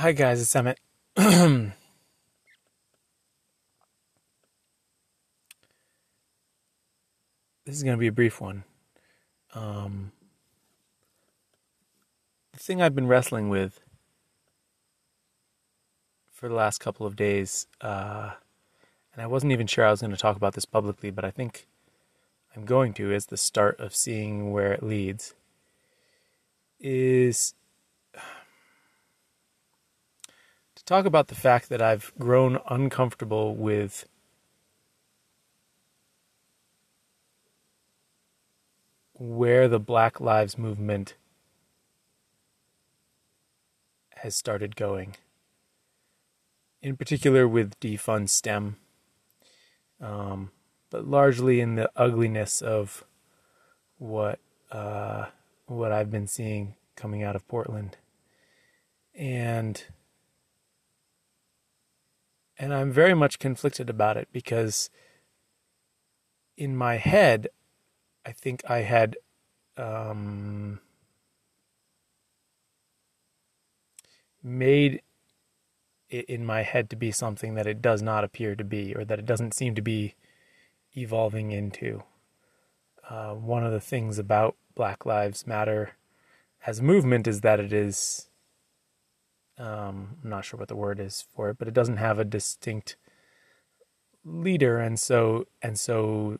Hi guys, it's Emmett. this is going to be a brief one. Um, the thing I've been wrestling with for the last couple of days, uh, and I wasn't even sure I was going to talk about this publicly, but I think I'm going to, as the start of seeing where it leads, is to talk about the fact that I've grown uncomfortable with where the Black Lives Movement has started going. In particular, with defund STEM, um, but largely in the ugliness of what uh, what I've been seeing coming out of Portland, and and I'm very much conflicted about it because in my head, I think I had um, made it in my head to be something that it does not appear to be, or that it doesn't seem to be evolving into. Uh, one of the things about Black Lives Matter as movement is that it is um, I'm not sure what the word is for it, but it doesn't have a distinct leader, and so and so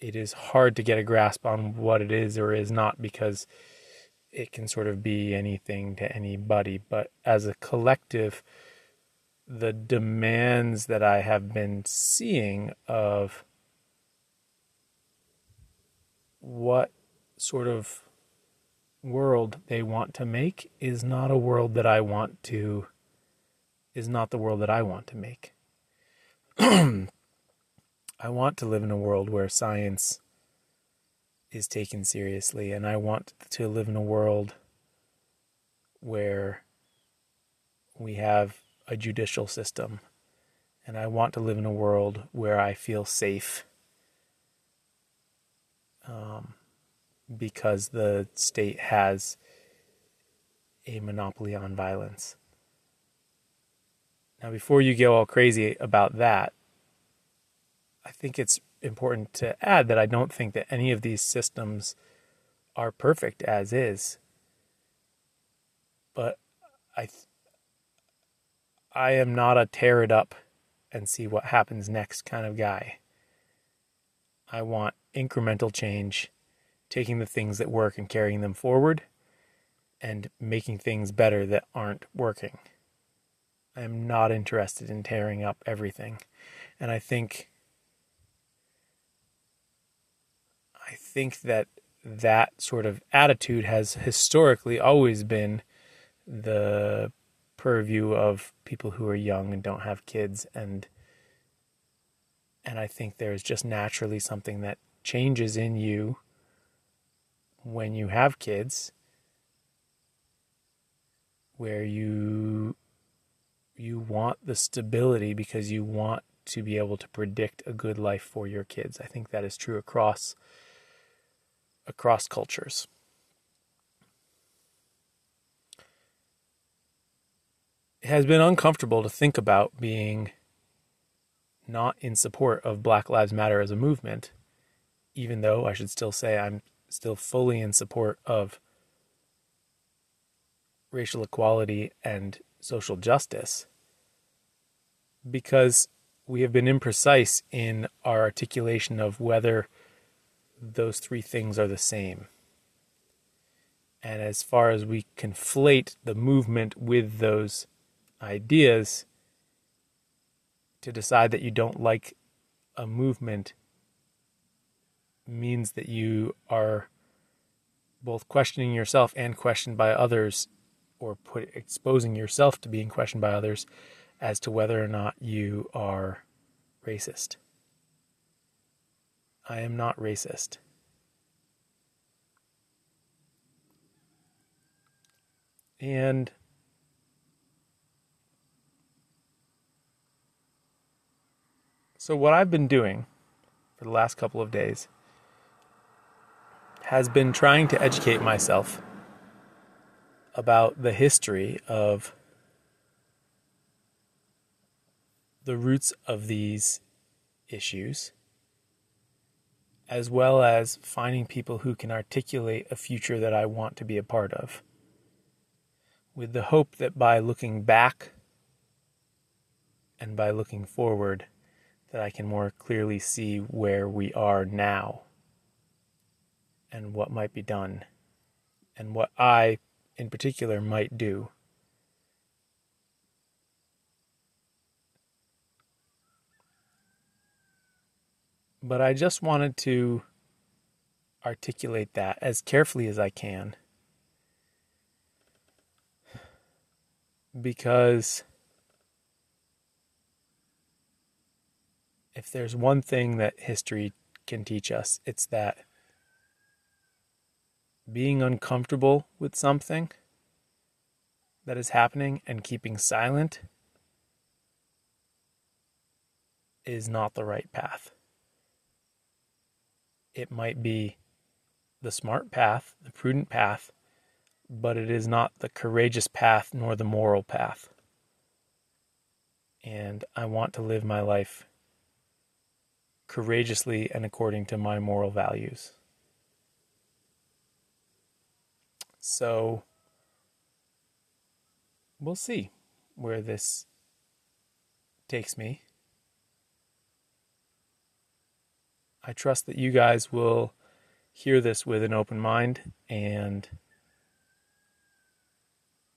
it is hard to get a grasp on what it is or is not because it can sort of be anything to anybody. But as a collective, the demands that I have been seeing of what sort of world they want to make is not a world that I want to is not the world that I want to make. I want to live in a world where science is taken seriously and I want to live in a world where we have a judicial system and I want to live in a world where I feel safe. Um, because the state has a monopoly on violence. Now, before you go all crazy about that, I think it's important to add that I don't think that any of these systems are perfect as is. But I I am not a tear it up and see what happens next kind of guy. I want incremental change taking the things that work and carrying them forward and making things better that aren't working. I am not interested in tearing up everything. And I think I think that that sort of attitude has historically always been the purview of people who are young and don't have kids and and I think there's just naturally something that changes in you when you have kids where you you want the stability because you want to be able to predict a good life for your kids. I think that is true across across cultures. It has been uncomfortable to think about being not in support of Black Lives Matter as a movement, even though I should still say I'm still fully in support of racial equality and social justice because we have been imprecise in our articulation of whether those three things are the same. And as far as we conflate the movement with those ideas, to decide that you don't like a movement means that you are both questioning yourself and questioned by others or put exposing yourself to being questioned by others as to whether or not you are racist. I am not racist. And so, what I've been doing for the last couple of days has been trying to educate myself about the history of the roots of these issues, as well as finding people who can articulate a future that I want to be a part of, with the hope that by looking back and by looking forward, that I can more clearly see where we are now and what might be done and what I, in particular, might do. But I just wanted to articulate that as carefully as I can. Because if there's one thing that history can teach us, it's that being uncomfortable with something that is happening and keeping silent is not the right path. It might be the smart path, the prudent path, but it is not the courageous path nor the moral path. And I want to live my life courageously and according to my moral values. So we'll see where this takes me. I trust that you guys will hear this with an open mind and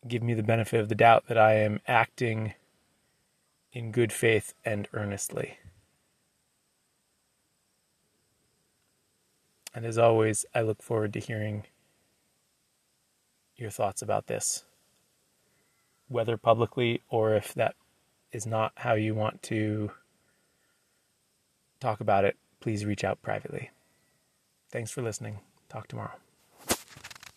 give me the benefit of the doubt that I am acting in good faith and earnestly. And as always, I look forward to hearing your thoughts about this, whether publicly or if that is not how you want to talk about it, please reach out privately. Thanks for listening. Talk tomorrow.